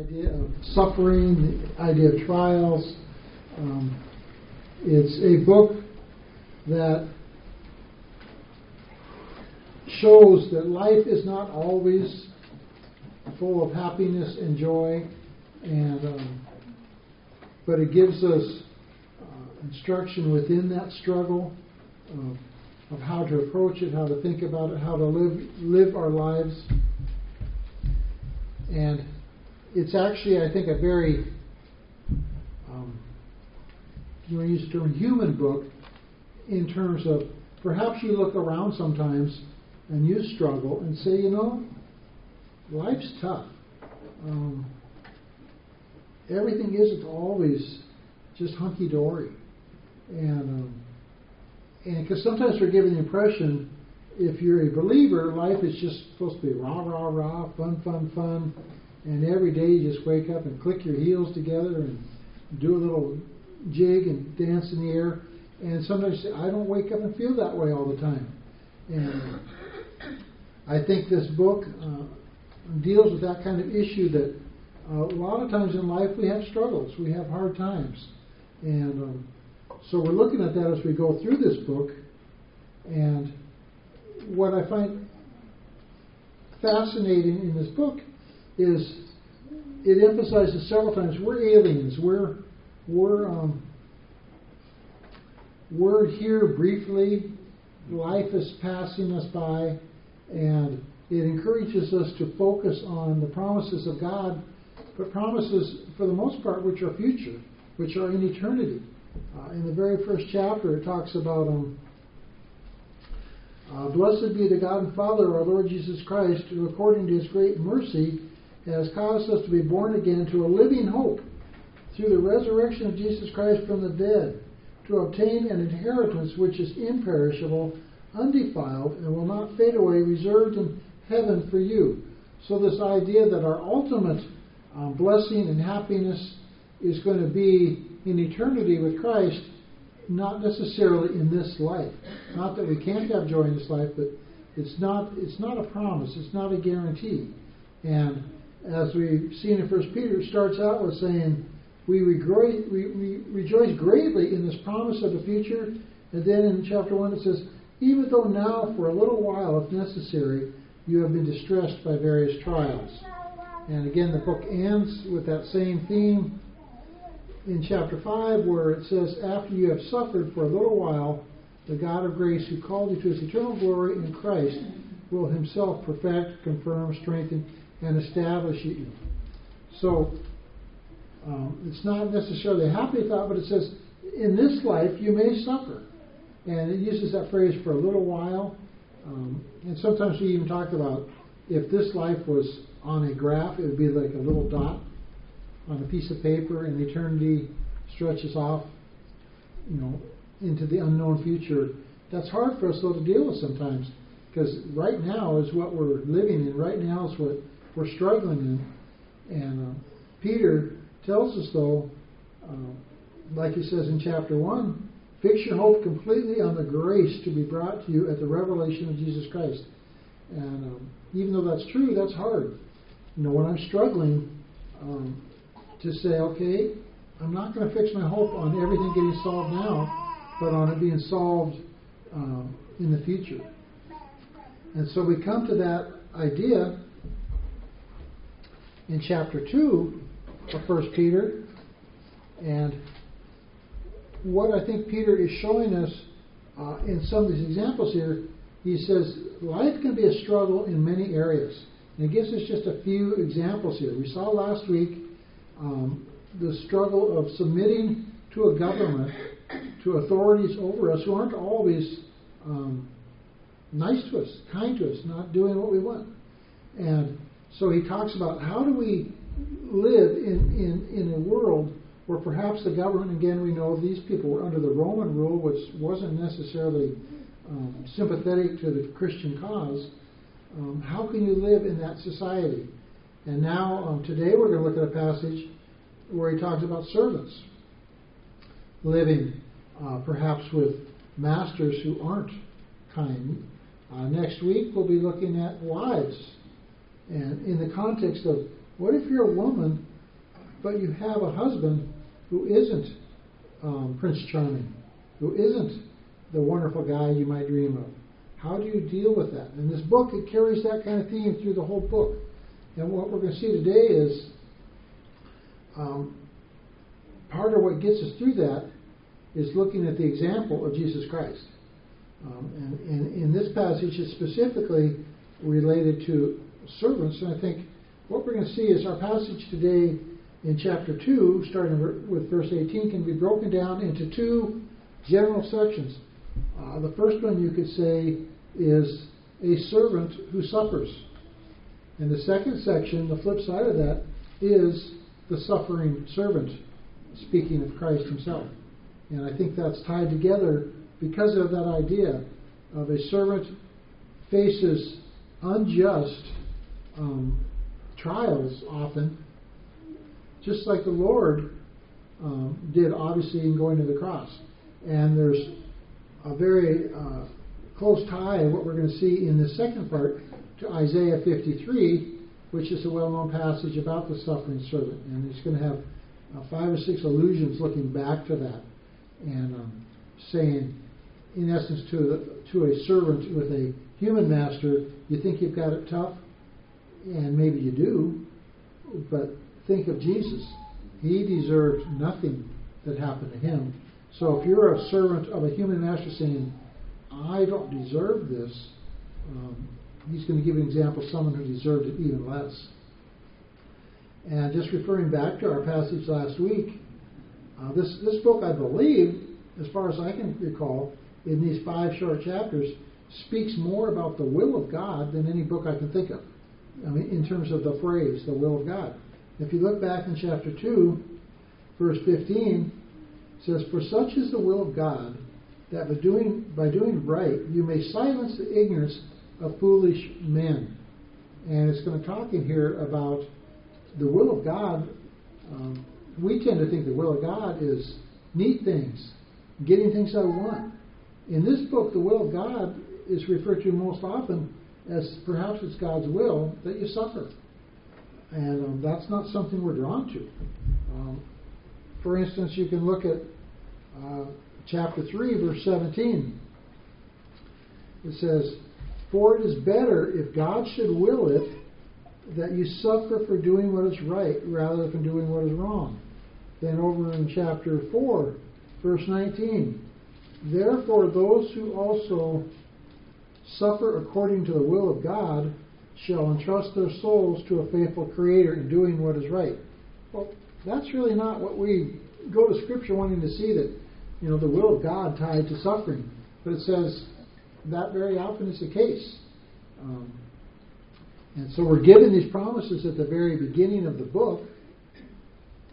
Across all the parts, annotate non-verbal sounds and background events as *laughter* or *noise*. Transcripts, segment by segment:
idea of suffering, the idea of trials. Um, it's a book that shows that life is not always full of happiness and joy, and um, but it gives us uh, instruction within that struggle of, of how to approach it, how to think about it, how to live live our lives, and it's actually, I think, a very um, you want to use the term human book in terms of perhaps you look around sometimes and you struggle and say, you know, life's tough. Um, everything isn't always just hunky dory, and um, and because sometimes we're given the impression, if you're a believer, life is just supposed to be rah rah rah, fun fun fun, and every day you just wake up and click your heels together and do a little jig and dance in the air. And sometimes I don't wake up and feel that way all the time. And I think this book uh, deals with that kind of issue that a lot of times in life we have struggles, we have hard times. And um, so we're looking at that as we go through this book. And what I find fascinating in this book is it emphasizes several times we're aliens. We're we're um, we're here briefly. Life is passing us by, and it encourages us to focus on the promises of God, but promises for the most part which are future, which are in eternity. Uh, in the very first chapter, it talks about um, uh, Blessed be the God and Father our Lord Jesus Christ, who according to his great mercy has caused us to be born again to a living hope through the resurrection of Jesus Christ from the dead, to obtain an inheritance which is imperishable, undefiled, and will not fade away, reserved in heaven for you. So, this idea that our ultimate um, blessing and happiness is going to be in eternity with Christ, not necessarily in this life. Not that we can't have joy in this life, but it's not it's not a promise, it's not a guarantee. And as we've seen in First Peter, starts out with saying, we, rejoice, we, we rejoice greatly in this promise of the future. And then in chapter 1 it says, even though now for a little while, if necessary, you have been distressed by various trials. And again, the book ends with that same theme in chapter 5, where it says, After you have suffered for a little while, the God of grace who called you to his eternal glory in Christ will himself perfect, confirm, strengthen, and establish you. So um, it's not necessarily a happy thought, but it says, in this life you may suffer. And it uses that phrase for a little while. Um, and sometimes we even talk about if this life was on a graph, it would be like a little dot on a piece of paper, and eternity stretches off, you know, into the unknown future. That's hard for us though to deal with sometimes, because right now is what we're living in. Right now is what we're struggling in. And uh, Peter tells us, though, uh, like he says in chapter 1, fix your hope completely on the grace to be brought to you at the revelation of Jesus Christ. And um, even though that's true, that's hard. You know, when I'm struggling um, to say, okay, I'm not going to fix my hope on everything getting solved now, but on it being solved um, in the future. And so we come to that idea in chapter 2 of 1 Peter. And what I think Peter is showing us uh, in some of these examples here, he says life can be a struggle in many areas. And he gives us just a few examples here. We saw last week um, the struggle of submitting to a government, to authorities over us who aren't always um, nice to us, kind to us, not doing what we want. And so he talks about how do we live in, in, in a world where perhaps the government, again, we know these people were under the Roman rule, which wasn't necessarily um, sympathetic to the Christian cause. Um, how can you live in that society? And now, um, today, we're going to look at a passage where he talks about servants living uh, perhaps with masters who aren't kind. Uh, next week, we'll be looking at wives and in the context of What if you're a woman, but you have a husband who isn't um, Prince Charming, who isn't the wonderful guy you might dream of? How do you deal with that? In this book, it carries that kind of theme through the whole book. And what we're going to see today is um, part of what gets us through that is looking at the example of Jesus Christ. Um, and, and in this passage, it's specifically related to servants. And I think what we're going to see is our passage today in chapter 2, starting with verse 18, can be broken down into two general sections. Uh, the first one you could say is a servant who suffers. And the second section, the flip side of that, is the suffering servant, speaking of Christ himself. And I think that's tied together because of that idea of a servant faces unjust um, trials often, just like the Lord um, did, obviously, in going to the cross. And there's a very uh, close tie, what we're going to see in the second part, to Isaiah 53, which is a well known passage about the suffering servant. And he's going to have uh, five or six allusions looking back to that and um, saying, in essence, to, to a servant with a human master, you think you've got it tough? And maybe you do, but think of Jesus. He deserved nothing that happened to him. So if you're a servant of a human master saying, I don't deserve this, um, he's going to give an example of someone who deserved it even less. And just referring back to our passage last week, uh, this, this book, I believe, as far as I can recall, in these five short chapters, speaks more about the will of God than any book I can think of. I mean, in terms of the phrase, the will of God. If you look back in chapter 2, verse 15, it says, For such is the will of God, that by doing, by doing right you may silence the ignorance of foolish men. And it's going to talk in here about the will of God. Um, we tend to think the will of God is neat things, getting things I want. In this book, the will of God is referred to most often as perhaps it's God's will that you suffer. And um, that's not something we're drawn to. Um, for instance, you can look at uh, chapter 3, verse 17. It says, For it is better if God should will it that you suffer for doing what is right rather than doing what is wrong. Then over in chapter 4, verse 19. Therefore, those who also suffer according to the will of God shall entrust their souls to a faithful Creator in doing what is right. Well, that's really not what we go to Scripture wanting to see that, you know, the will of God tied to suffering. But it says that very often is the case. Um, and so we're given these promises at the very beginning of the book,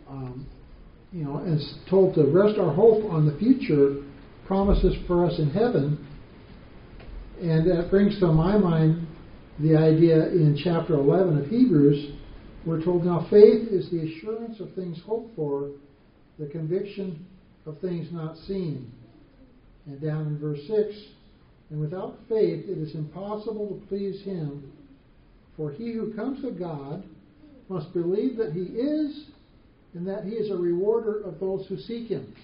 um, you know, and told to rest our hope on the future promises for us in heaven. And that brings to my mind the idea in chapter 11 of Hebrews. We're told now faith is the assurance of things hoped for, the conviction of things not seen. And down in verse 6, and without faith it is impossible to please him. For he who comes to God must believe that he is, and that he is a rewarder of those who seek him.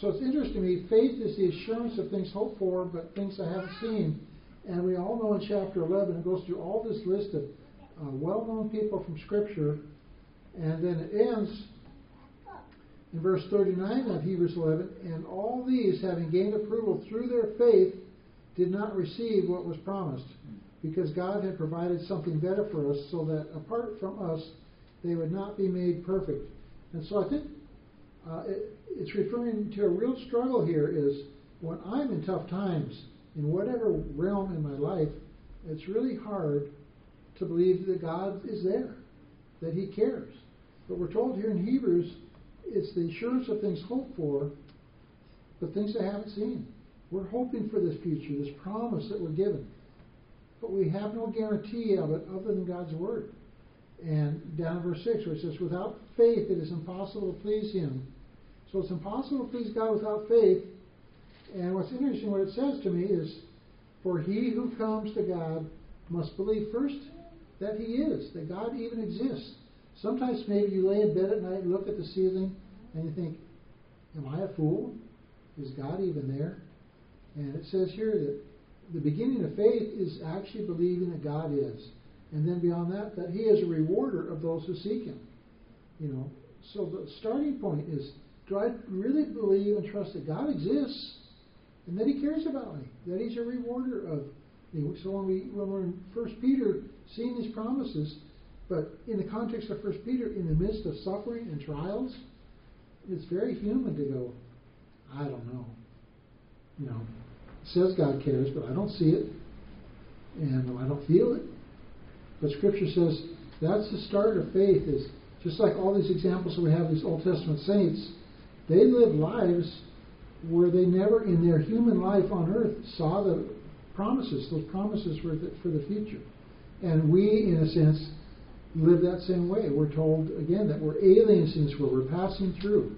So it's interesting to me, faith is the assurance of things hoped for, but things I haven't seen. And we all know in chapter 11, it goes through all this list of uh, well known people from Scripture, and then it ends in verse 39 of Hebrews 11, and all these, having gained approval through their faith, did not receive what was promised because God had provided something better for us so that apart from us, they would not be made perfect. And so I think uh, it, it's referring to a real struggle here is when I'm in tough times, in whatever realm in my life, it's really hard to believe that God is there, that He cares. But we're told here in Hebrews, it's the assurance of things hoped for, but things I haven't seen. We're hoping for this future, this promise that we're given but we have no guarantee of it other than God's Word. And down verse 6, where it says, Without faith it is impossible to please Him. So it's impossible to please God without faith. And what's interesting, what it says to me is, For he who comes to God must believe first that He is, that God even exists. Sometimes maybe you lay in bed at night and look at the ceiling and you think, Am I a fool? Is God even there? And it says here that the beginning of faith is actually believing that God is. And then beyond that, that He is a rewarder of those who seek Him. You know, so the starting point is do I really believe and trust that God exists and that He cares about me, that He's a rewarder of me? So when we when we're in First Peter, seeing these promises, but in the context of First Peter, in the midst of suffering and trials, it's very human to go, I don't know. You know, it says God cares, but I don't see it, and I don't feel it. But Scripture says that's the start of faith. Is just like all these examples that we have, these Old Testament saints, they lived lives where they never, in their human life on earth, saw the promises. Those promises were for the future. And we, in a sense, live that same way. We're told, again, that we're aliens in this world. We're passing through.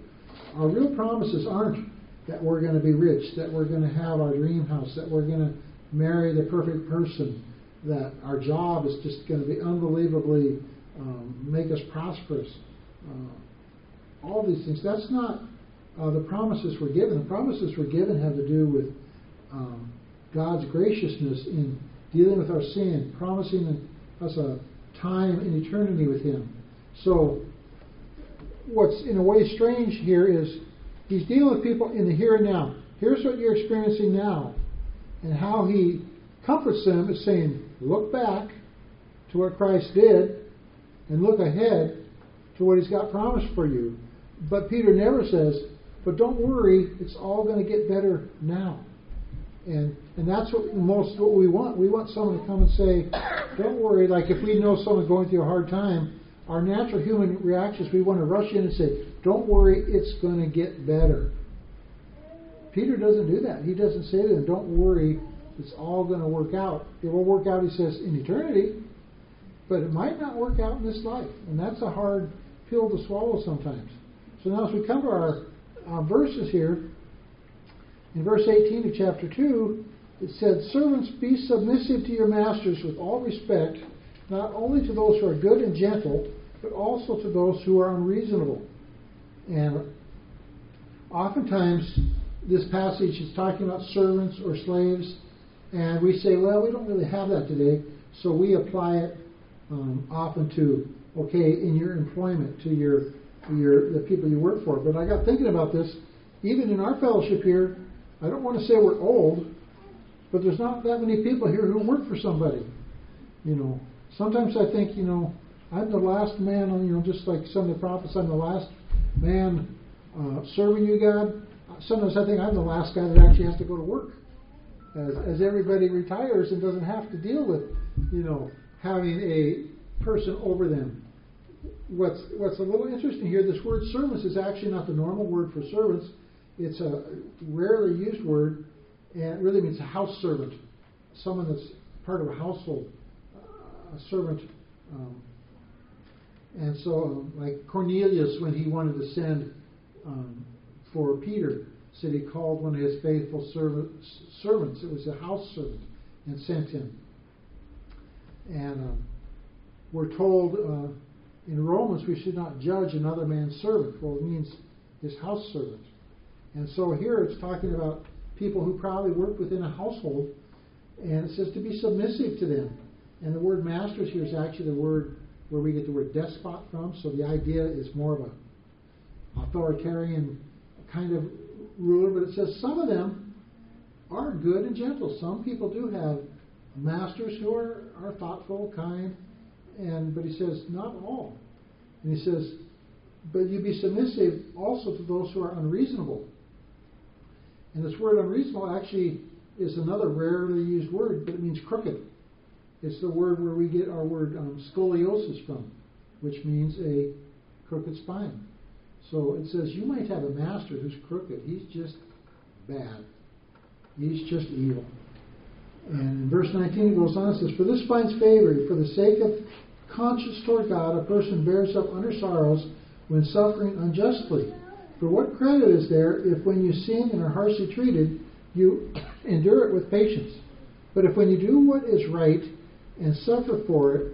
Our real promises aren't that we're going to be rich, that we're going to have our dream house, that we're going to marry the perfect person, that our job is just going to be unbelievably um, make us prosperous. Uh, all these things. That's not uh, the promises we're given. The promises we're given have to do with um, God's graciousness in dealing with our sin, promising us a time in eternity with Him. So, what's in a way strange here is He's dealing with people in the here and now. Here's what you're experiencing now. And how He comforts them is saying, look back to what Christ did and look ahead to what He's got promised for you. But Peter never says, but don't worry, it's all going to get better now. And and that's what most what we want. We want someone to come and say, "Don't worry." Like if we know someone's going through a hard time, our natural human reaction is we want to rush in and say, "Don't worry, it's going to get better." Peter doesn't do that. He doesn't say to them, "Don't worry, it's all going to work out." It will work out, he says, in eternity, but it might not work out in this life, and that's a hard pill to swallow sometimes. So now, as we come to our uh, verses here, in verse 18 of chapter 2, it said, Servants, be submissive to your masters with all respect, not only to those who are good and gentle, but also to those who are unreasonable. And oftentimes, this passage is talking about servants or slaves, and we say, well, we don't really have that today, so we apply it um, often to, okay, in your employment, to your, your the people you work for. But I got thinking about this, even in our fellowship here, I don't want to say we're old, but there's not that many people here who work for somebody. You know, sometimes I think, you know, I'm the last man you know, just like some of the prophets, I'm the last man uh, serving you, God. Sometimes I think I'm the last guy that actually has to go to work. As, as everybody retires and doesn't have to deal with, you know, having a person over them. What's what's a little interesting here, this word servants is actually not the normal word for servants. It's a rarely used word, and it really means a house servant, someone that's part of a household, uh, a servant. Um, and so, um, like Cornelius, when he wanted to send um, for Peter, said he called one of his faithful servant, servants. It was a house servant, and sent him. And um, we're told uh, in Romans we should not judge another man's servant. Well, it means his house servant. And so here it's talking about people who probably work within a household, and it says to be submissive to them. And the word masters here is actually the word where we get the word despot from. So the idea is more of a authoritarian kind of ruler, but it says some of them are good and gentle. Some people do have masters who are, are thoughtful, kind, and but he says not all. And he says, but you be submissive also to those who are unreasonable. And this word unreasonable actually is another rarely used word, but it means crooked. It's the word where we get our word um, scoliosis from, which means a crooked spine. So it says you might have a master who's crooked. He's just bad. He's just evil. And in verse 19 it goes on and says, For this finds favor, for the sake of conscience toward God, a person bears up under sorrows when suffering unjustly. For what credit is there if when you sin and are harshly treated, you *coughs* endure it with patience? But if when you do what is right and suffer for it,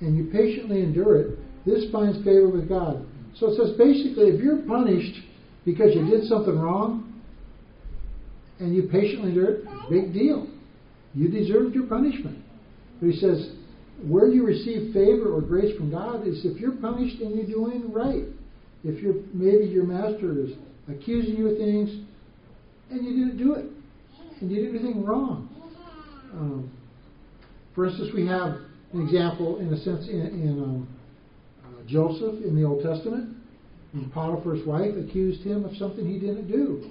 and you patiently endure it, this finds favor with God. So it says basically, if you're punished because you did something wrong and you patiently endure it, big deal. You deserved your punishment. But he says, where you receive favor or grace from God is if you're punished and you're doing right. If you're maybe your master is accusing you of things and you didn't do it and you did anything wrong. Um, for instance, we have an example, in a sense, in, in um, Joseph in the Old Testament. Potiphar's wife accused him of something he didn't do.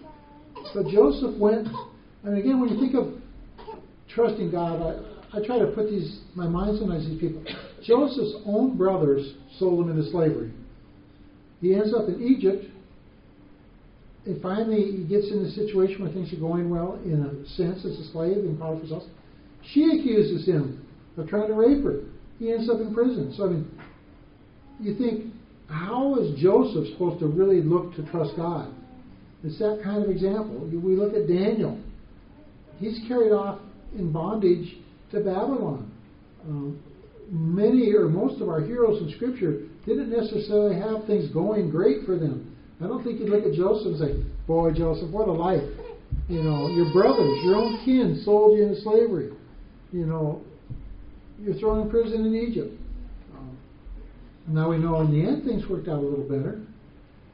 But Joseph went, and again, when you think of trusting God, I, I try to put these my mind sometimes these people. Joseph's own brothers sold him into slavery. He ends up in Egypt, and finally he gets in a situation where things are going well in a sense as a slave in Potiphar's house. She accuses him of trying to rape her. He ends up in prison. So I mean, you think, how is Joseph supposed to really look to trust God? It's that kind of example. We look at Daniel. He's carried off in bondage to Babylon. Um, many or most of our heroes in Scripture didn't necessarily have things going great for them. I don't think you look at Joseph and say, Boy, Joseph, what a life. You know, your brothers, your own kin sold you into slavery. You know, you're thrown in prison in Egypt. Now we know in the end things worked out a little better,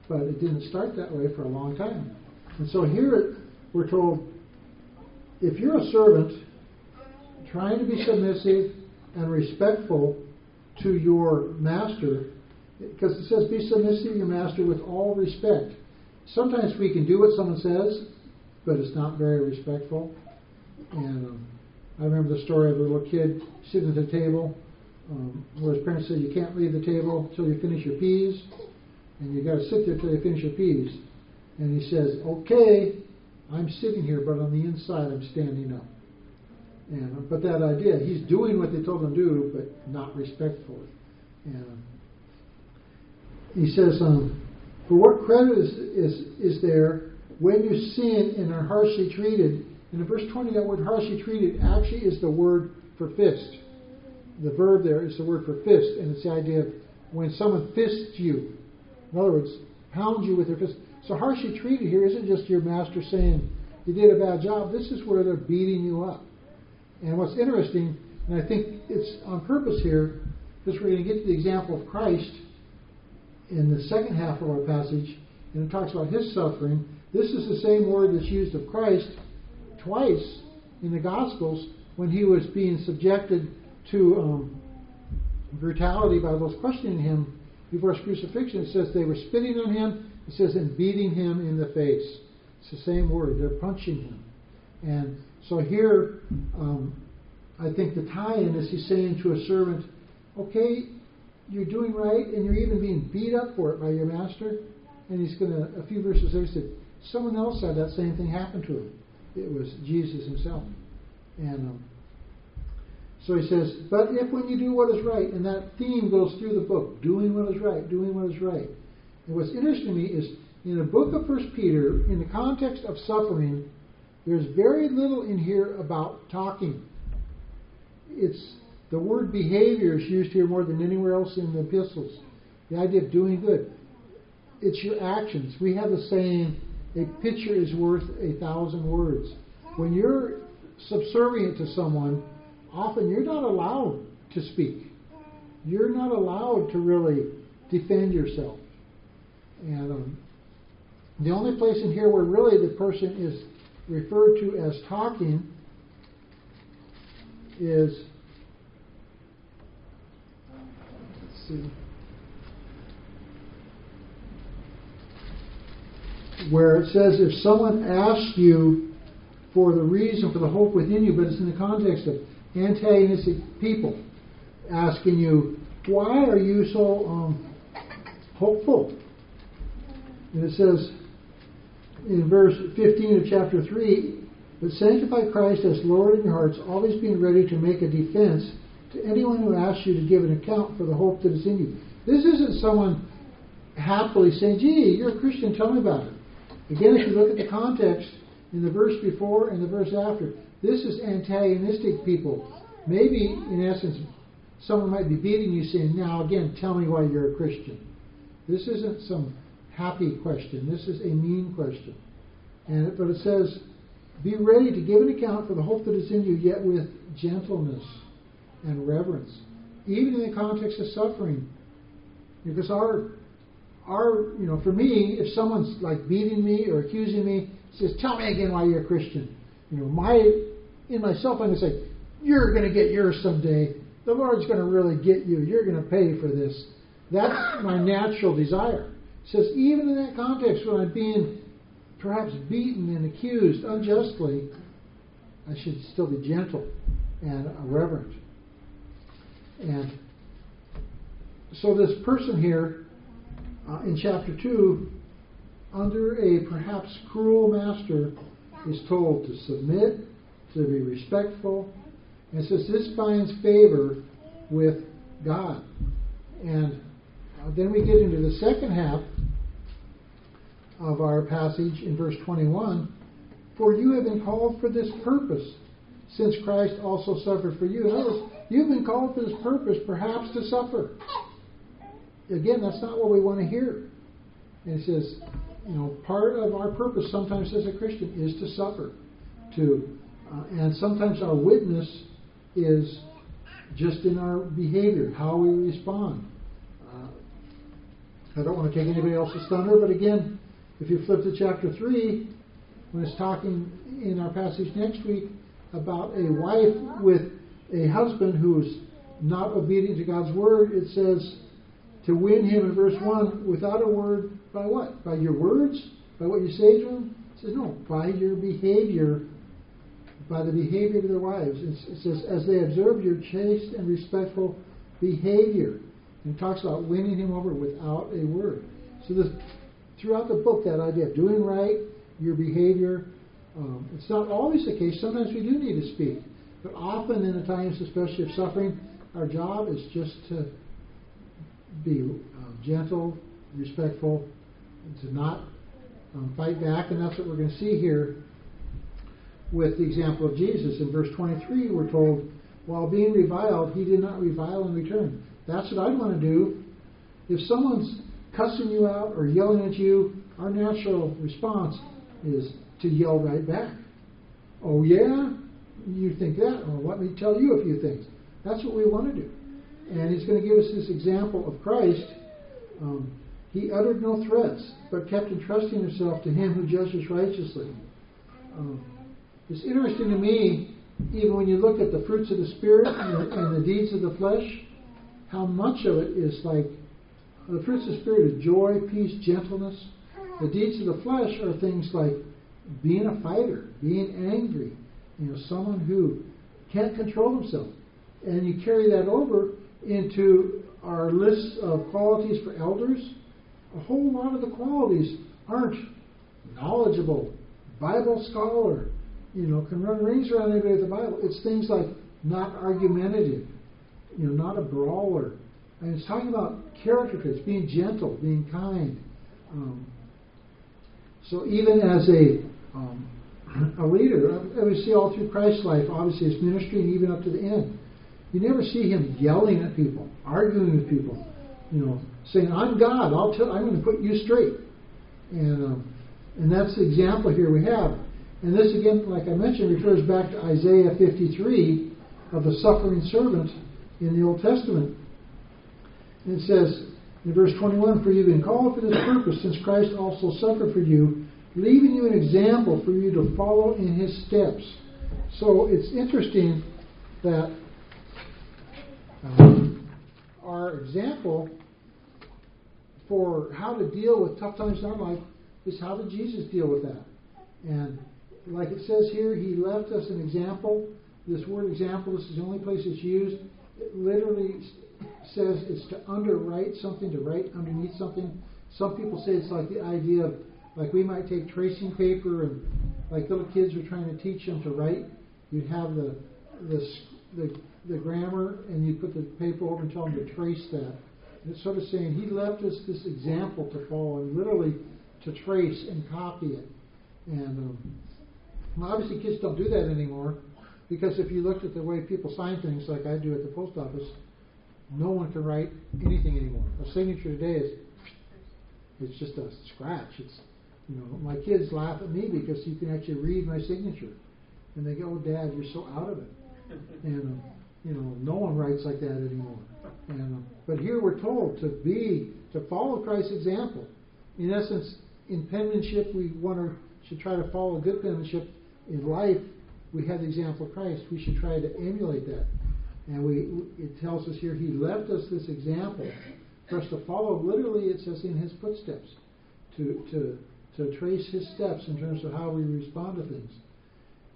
but it didn't start that way for a long time. And so here we're told if you're a servant trying to be submissive and respectful to your master, because it says, be submissive to your master with all respect. Sometimes we can do what someone says, but it's not very respectful. And um, I remember the story of a little kid sitting at the table um, where his parents said, You can't leave the table until you finish your peas, and you got to sit there until you finish your peas. And he says, Okay, I'm sitting here, but on the inside I'm standing up. And, but that idea, he's doing what they told him to do, but not respectfully. And he says, um, For what credit is, is, is there when you sin and are harshly treated? And in verse 20, that word harshly treated actually is the word for fist. The verb there is the word for fist, and it's the idea of when someone fists you. In other words, pounds you with their fist. So harshly treated here isn't just your master saying, you did a bad job. This is where they're beating you up. And what's interesting, and I think it's on purpose here, because we're going to get to the example of Christ in the second half of our passage, and it talks about his suffering. This is the same word that's used of Christ twice in the Gospels when he was being subjected to um, brutality by those questioning him before his crucifixion. It says they were spitting on him. It says and beating him in the face. It's the same word. They're punching him. And so here, um, I think the tie-in is he's saying to a servant, okay, you're doing right, and you're even being beat up for it by your master. And he's going to, a few verses later, said, someone else had that same thing happen to him. It was Jesus himself. And um, so he says, but if when you do what is right, and that theme goes through the book, doing what is right, doing what is right. And what's interesting to me is in the book of First Peter, in the context of suffering, there's very little in here about talking. It's the word behavior is used here more than anywhere else in the epistles. The idea of doing good. It's your actions. We have the saying, a picture is worth a thousand words. When you're subservient to someone, often you're not allowed to speak. You're not allowed to really defend yourself. And um, the only place in here where really the person is referred to as talking is let's see where it says if someone asks you for the reason for the hope within you, but it's in the context of antagonistic people asking you, why are you so um, hopeful? And it says, in verse 15 of chapter 3, but sanctify Christ as Lord in your hearts, always being ready to make a defense to anyone who asks you to give an account for the hope that is in you. This isn't someone happily saying, gee, you're a Christian, tell me about it. Again, if you look at the context in the verse before and the verse after, this is antagonistic people. Maybe, in essence, someone might be beating you, saying, Now again, tell me why you're a Christian. This isn't some happy question. This is a mean question. And but it says, Be ready to give an account for the hope that is in you, yet with gentleness and reverence, even in the context of suffering. Because our our you know, for me, if someone's like beating me or accusing me, says, Tell me again why you're a Christian. You know, my in myself I'm gonna say, You're gonna get yours someday. The Lord's gonna really get you. You're gonna pay for this. That's my natural desire. Says, even in that context when I'm being perhaps beaten and accused unjustly, I should still be gentle and reverent. And so this person here uh, in chapter 2, under a perhaps cruel master, is told to submit, to be respectful. And says this finds favor with God. And uh, then we get into the second half of our passage in verse 21 For you have been called for this purpose, since Christ also suffered for you. Words, you've been called for this purpose, perhaps to suffer. Again, that's not what we want to hear. And it says, you know, part of our purpose sometimes as a Christian is to suffer, to, uh, and sometimes our witness is just in our behavior, how we respond. Uh, I don't want to take anybody else's thunder, but again, if you flip to chapter 3, when it's talking in our passage next week about a wife with a husband who's not obedient to God's word, it says to win him in verse 1 without a word by what? By your words? By what you say to them? It says, no, by your behavior, by the behavior of their wives. It says, as they observe your chaste and respectful behavior. And talks about winning him over without a word. So this throughout the book that idea of doing right, your behavior. Um, it's not always the case. Sometimes we do need to speak. But often in the times, especially of suffering, our job is just to be um, gentle, respectful, to not um, fight back. And that's what we're going to see here with the example of Jesus. In verse 23, we're told, while being reviled, he did not revile in return. That's what I'd want to do. If someone's cussing you out or yelling at you, our natural response is to yell right back. Oh, yeah? You think that? Well, let me tell you a few things. That's what we want to do. And he's going to give us this example of Christ. Um, he uttered no threats, but kept entrusting himself to him who judges righteously. Um, it's interesting to me, even when you look at the fruits of the Spirit and the, and the deeds of the flesh, how much of it is like the fruits of the Spirit are joy, peace, gentleness. The deeds of the flesh are things like being a fighter, being angry, you know, someone who can't control himself. And you carry that over into our list of qualities for elders. A whole lot of the qualities aren't knowledgeable, Bible scholar, you know, can run rings around anybody with the Bible. It's things like not argumentative, you know, not a brawler, and it's talking about character traits, being gentle, being kind. Um, so even as a um, a leader, uh, we see all through Christ's life, obviously his ministry, and even up to the end, you never see him yelling at people, arguing with people, you know, saying, "I'm God. I'll tell. I'm going to put you straight." And um, and that's the example here we have. And this again, like I mentioned, refers back to Isaiah 53 of the suffering servant in the Old Testament. And it says in verse 21 For you've been called for this purpose, since Christ also suffered for you, leaving you an example for you to follow in his steps. So it's interesting that um, our example for how to deal with tough times in our life is how did Jesus deal with that? And like it says here, he left us an example. This word example, this is the only place it's used. It literally says it's to underwrite something, to write underneath something. Some people say it's like the idea of, like we might take tracing paper and, like little kids are trying to teach them to write, you'd have the the the, the grammar and you put the paper over and tell them to trace that. It's sort of saying he left us this example to follow and literally to trace and copy it. And um, well, obviously kids don't do that anymore because if you looked at the way people sign things, like I do at the post office, no one can write anything anymore. A signature today is it's just a scratch. It's you know my kids laugh at me because you can actually read my signature, and they go, "Oh, Dad, you're so out of it." And uh, you know, no one writes like that anymore. But here we're told to be to follow Christ's example. In essence, in penmanship, we want to should try to follow good penmanship. In life, we have the example of Christ. We should try to emulate that. And we it tells us here He left us this example for us to follow. Literally, it says in His footsteps, to to to trace His steps in terms of how we respond to things.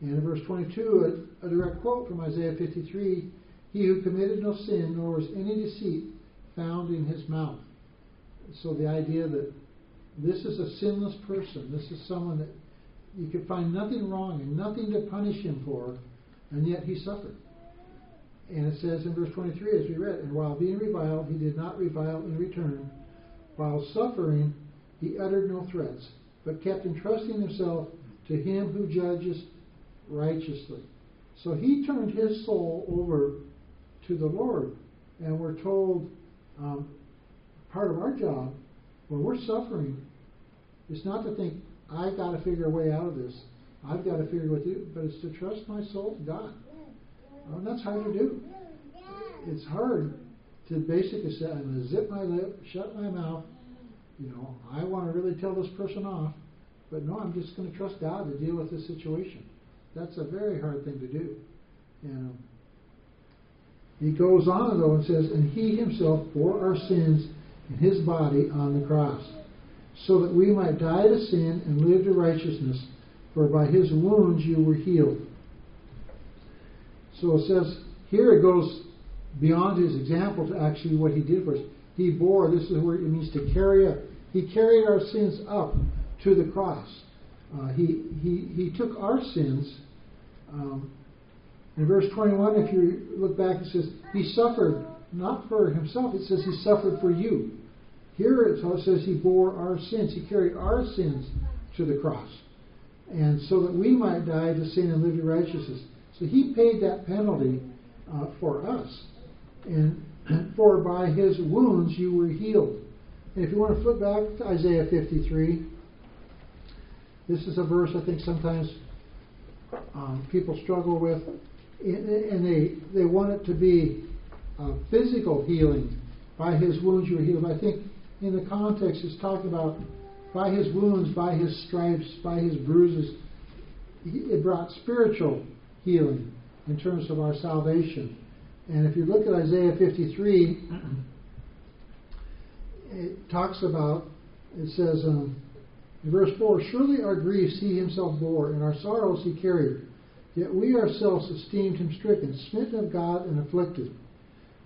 And in verse 22, a, a direct quote from Isaiah 53 He who committed no sin, nor was any deceit found in his mouth. So the idea that this is a sinless person, this is someone that you could find nothing wrong and nothing to punish him for, and yet he suffered. And it says in verse 23, as we read, and while being reviled, he did not revile in return. While suffering, he uttered no threats, but kept entrusting himself to him who judges righteously. So he turned his soul over to the Lord. And we're told um, part of our job, when we're suffering, is not to think, I've got to figure a way out of this. I've got to figure to do. But it's to trust my soul to God. And that's hard to do. It's hard to basically say, I'm going to zip my lip, shut my mouth. You know, I want to really tell this person off. But no, I'm just going to trust God to deal with this situation. That's a very hard thing to do. And he goes on though and says, and he himself bore our sins in his body on the cross, so that we might die to sin and live to righteousness. For by his wounds you were healed. So it says here it goes beyond his example to actually what he did for us. He bore. This is where it means to carry up. He carried our sins up to the cross. Uh, he, he, he took our sins. Um, in verse 21, if you look back, it says, He suffered not for himself, it says He suffered for you. Here it says He bore our sins. He carried our sins to the cross. And so that we might die to sin and live to righteousness. So He paid that penalty uh, for us. And *clears throat* for by His wounds you were healed. And if you want to flip back to Isaiah 53, this is a verse I think sometimes um, people struggle with, and they they want it to be uh, physical healing. By His wounds you were healed. I think in the context it's talking about by His wounds, by His stripes, by His bruises. It brought spiritual healing in terms of our salvation. And if you look at Isaiah 53, it talks about, it says, um, in verse 4 Surely our griefs he himself bore, and our sorrows he carried. Yet we ourselves esteemed him stricken, smitten of God, and afflicted.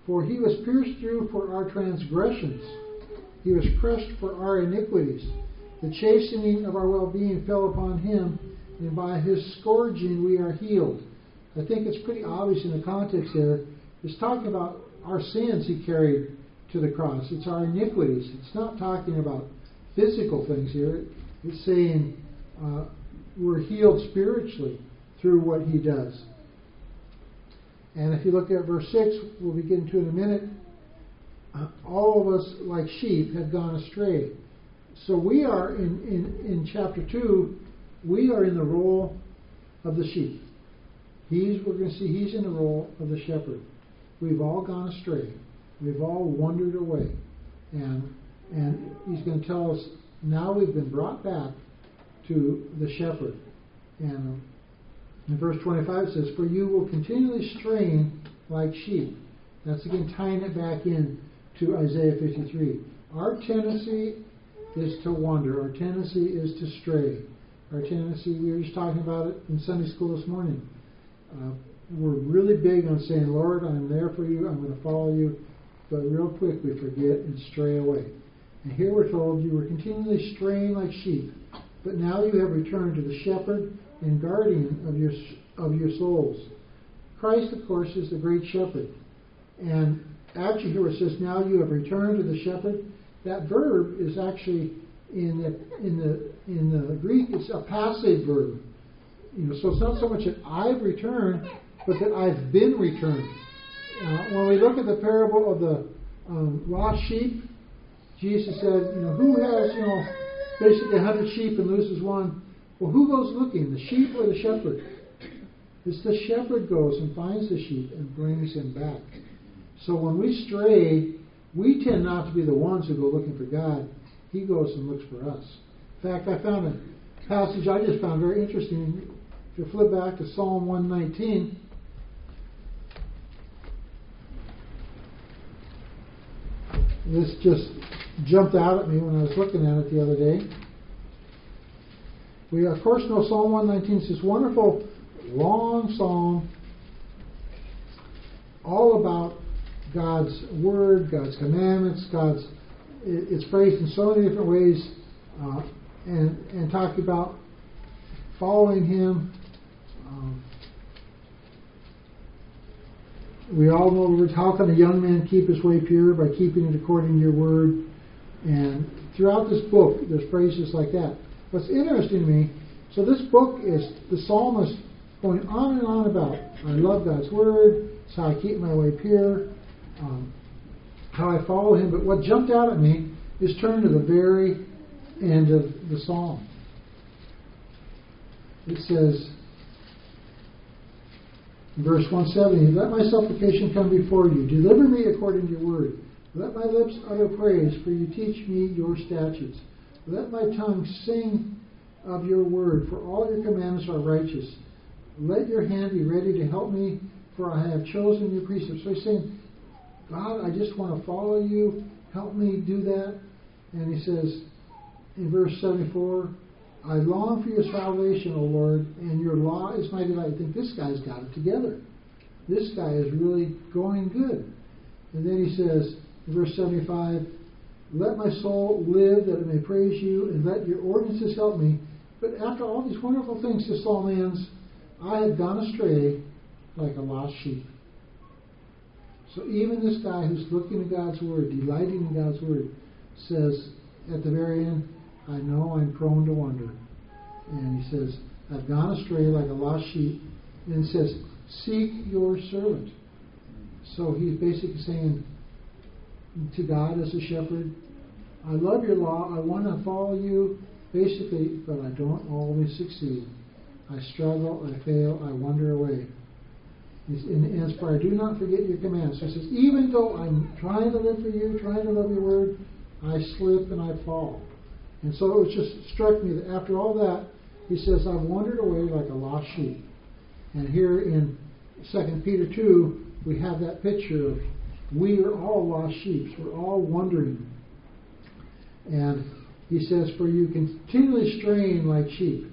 For he was pierced through for our transgressions, he was crushed for our iniquities. The chastening of our well being fell upon him, and by his scourging we are healed. I think it's pretty obvious in the context there. It's talking about our sins he carried to the cross. It's our iniquities. It's not talking about physical things here. It's saying uh, we're healed spiritually through what he does. And if you look at verse 6, we'll be getting to in a minute. Uh, all of us, like sheep, have gone astray. So we are in, in, in chapter 2, we are in the role of the sheep. He's, we're going to see, he's in the role of the shepherd. We've all gone astray. We've all wandered away. And, and he's going to tell us now we've been brought back to the shepherd. And in verse 25 it says, For you will continually strain like sheep. That's again tying it back in to Isaiah 53. Our tendency is to wander. Our tendency is to stray. Our tendency, we were just talking about it in Sunday school this morning. Uh, we're really big on saying, Lord, I'm there for you, I'm going to follow you. But real quick, we forget and stray away. And here we're told you were continually straying like sheep, but now you have returned to the shepherd and guardian of your of your souls. Christ, of course, is the great shepherd. And actually, here it says, "Now you have returned to the shepherd." That verb is actually in the in the in the Greek. It's a passive verb. You know, so it's not so much that I've returned, but that I've been returned. Uh, when we look at the parable of the um, lost sheep, Jesus said, you know, who has, you know, basically a hundred sheep and loses one? Well, who goes looking, the sheep or the shepherd? It's the shepherd goes and finds the sheep and brings him back. So when we stray, we tend not to be the ones who go looking for God. He goes and looks for us. In fact, I found a passage I just found very interesting. If you flip back to Psalm 119, this just jumped out at me when I was looking at it the other day. We, of course, know Psalm 119 is this wonderful, long psalm all about God's Word, God's commandments, God's. It's phrased in so many different ways, uh, and and talking about following Him. Um, we all know the words. How can a young man keep his way pure by keeping it according to your word? And throughout this book, there's phrases like that. What's interesting to me, so this book is the psalmist going on and on about I love God's word. It's how I keep my way pure. Um, how I follow Him. But what jumped out at me is turn to the very end of the psalm. It says, verse 170, Let my supplication come before you. Deliver me according to your word. Let my lips utter praise, for you teach me your statutes. Let my tongue sing of your word, for all your commandments are righteous. Let your hand be ready to help me, for I have chosen your precepts. So he's saying, God, I just want to follow you. Help me do that. And he says in verse 74, I long for your salvation, O Lord, and your law is my delight. I think this guy's got it together. This guy is really going good. And then he says, in verse 75, Let my soul live that it may praise you, and let your ordinances help me. But after all these wonderful things, this psalm ends, I had gone astray like a lost sheep. So even this guy who's looking at God's Word, delighting in God's Word, says at the very end, I know I'm prone to wander. And he says, I've gone astray like a lost sheep. And says, Seek your servant. So he's basically saying to God as a shepherd, I love your law, I want to follow you, basically, but I don't always succeed. I struggle, I fail, I wander away. And as for I do not forget your commands. So he says, even though I'm trying to live for you, trying to love your word, I slip and I fall. And so it just struck me that after all that, he says, I've wandered away like a lost sheep. And here in 2 Peter 2, we have that picture of we are all lost sheep. We're all wandering. And he says, For you continually straying like sheep.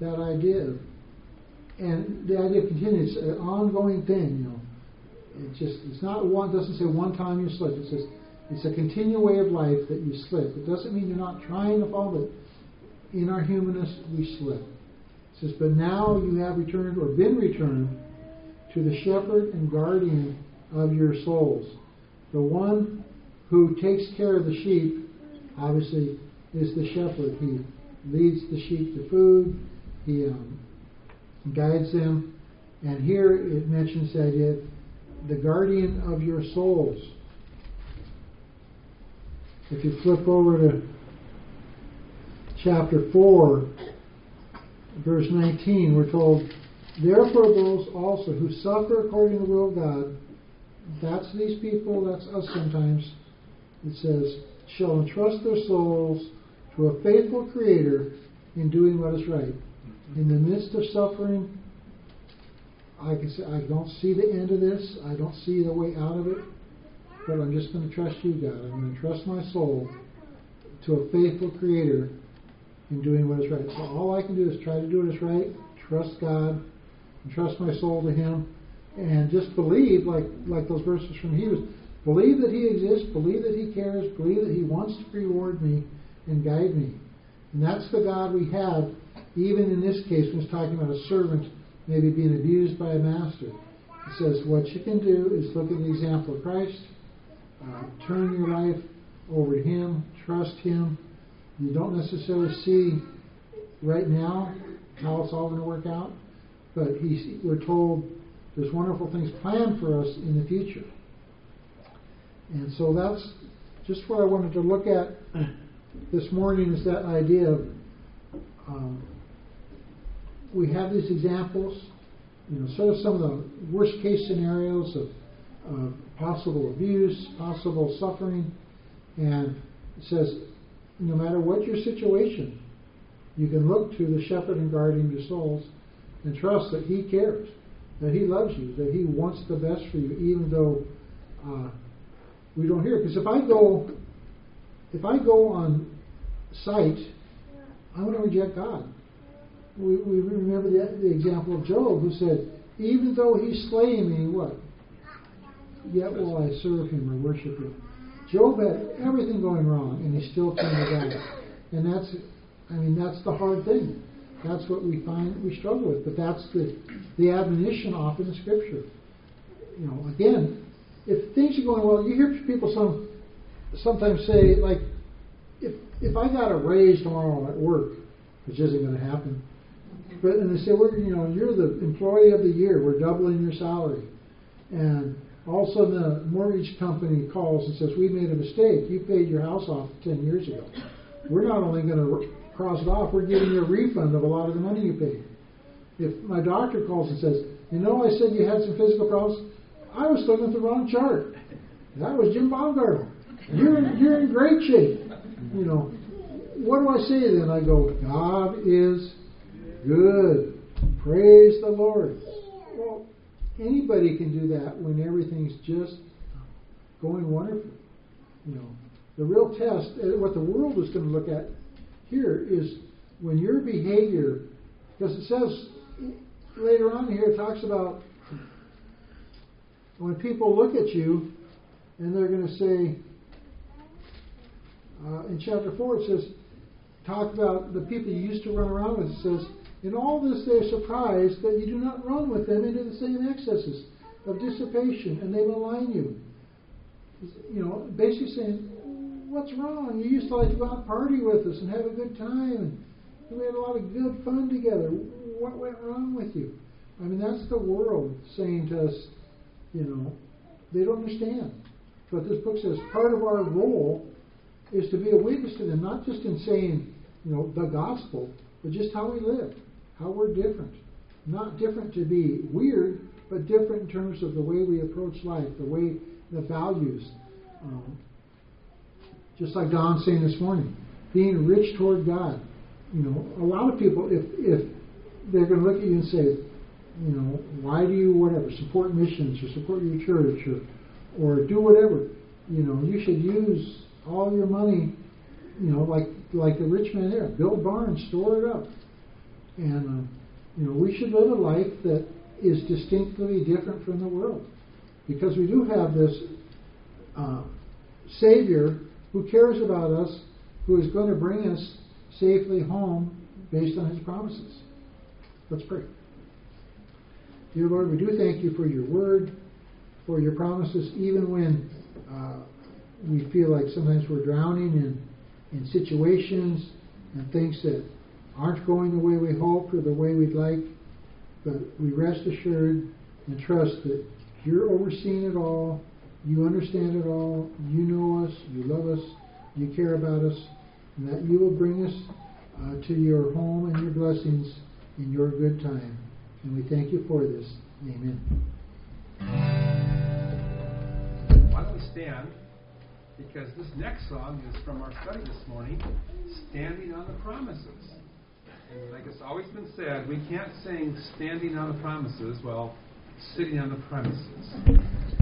That idea and the idea continues, an ongoing thing, you know. It just it's not one doesn't say one time you slip. It says it's a continual way of life that you slip. It doesn't mean you're not trying to follow it. In our humanness we slip. It says, But now you have returned or been returned to the shepherd and guardian of your souls. The one who takes care of the sheep, obviously, is the shepherd. He leads the sheep to food. He um, guides them. And here it mentions that it, the guardian of your souls. If you flip over to chapter 4, verse 19, we're told, Therefore, those also who suffer according to the will of God, that's these people, that's us sometimes, it says, shall entrust their souls to a faithful Creator in doing what is right in the midst of suffering, I can say, I don't see the end of this. I don't see the way out of it. But I'm just going to trust you, God. I'm going to trust my soul to a faithful Creator in doing what is right. So all I can do is try to do what is right, trust God, and trust my soul to Him, and just believe, like like those verses from Hebrews, believe that He exists, believe that He cares, believe that He wants to reward me and guide me. And that's the God we have even in this case, when it's talking about a servant maybe being abused by a master, it says what you can do is look at the example of Christ, uh, turn your life over to Him, trust Him. You don't necessarily see right now how it's all going to work out, but he's, we're told There's wonderful things planned for us in the future. And so that's just what I wanted to look at this morning is that idea of um, we have these examples, you know, sort of some of the worst case scenarios of possible abuse, possible suffering, and it says no matter what your situation, you can look to the shepherd and guardian of your souls and trust that he cares, that he loves you, that he wants the best for you, even though uh, we don't hear. Because if I go, if I go on sight, I'm going to reject God. We, we remember the, the example of Job, who said, "Even though he slay me, what? Yet will I serve him or worship him." Job had everything going wrong, and he still turned to God. And that's, I mean, that's the hard thing. That's what we find we struggle with. But that's the the admonition often in Scripture. You know, again, if things are going well, you hear people some sometimes say like, if if I got a raise tomorrow at work, which isn't going to happen, but and they say, we're you know, you're the employee of the year. We're doubling your salary, and all of a sudden the mortgage company calls and says, we made a mistake. You paid your house off ten years ago. We're not only going to cross it off, we're giving you a refund of a lot of the money you paid. If my doctor calls and says, you know, I said you had some physical problems, I was looking at the wrong chart. That was Jim Baumgartner. You're in, you're in great shape. You know, what do I say then? I go, God is good. Praise the Lord. Well, anybody can do that when everything's just going wonderful. You know, the real test, uh, what the world is going to look at here is when your behavior, because it says later on here, it talks about when people look at you and they're going to say, uh, in chapter 4, it says, talk about the people you used to run around with. It says, in all this they are surprised that you do not run with them into the same excesses of dissipation, and they malign you. You know, basically saying, what's wrong? You used to like to go out and party with us and have a good time, and we had a lot of good fun together. What went wrong with you? I mean, that's the world saying to us, you know, they don't understand. But this book says part of our role is to be a witness to them, not just in saying, you know, the gospel, but just how we live, how we're different. Not different to be weird, but different in terms of the way we approach life, the way, the values. Um, just like Don saying this morning, being rich toward God. You know, a lot of people, if if they're going to look at you and say, you know, why do you whatever support missions or support your church or or do whatever, you know, you should use all your money, you know, like like the rich man there, build barns, store it up, and uh, you know, we should live a life that is distinctly different from the world, because we do have this uh, Savior who cares about us, who is going to bring us safely home based on his promises. Let's pray. Dear Lord, we do thank you for your word, for your promises, even when uh, we feel like sometimes we're drowning in, in situations and things that aren't going the way we hoped or the way we'd like. But we rest assured and trust that you're overseeing it all you understand it all. You know us. You love us. You care about us. And that you will bring us uh, to your home and your blessings in your good time. And we thank you for this. Amen. Why don't we stand? Because this next song is from our study this morning, Standing on the Promises. And like it's always been said, we can't sing Standing on the Promises while sitting on the premises.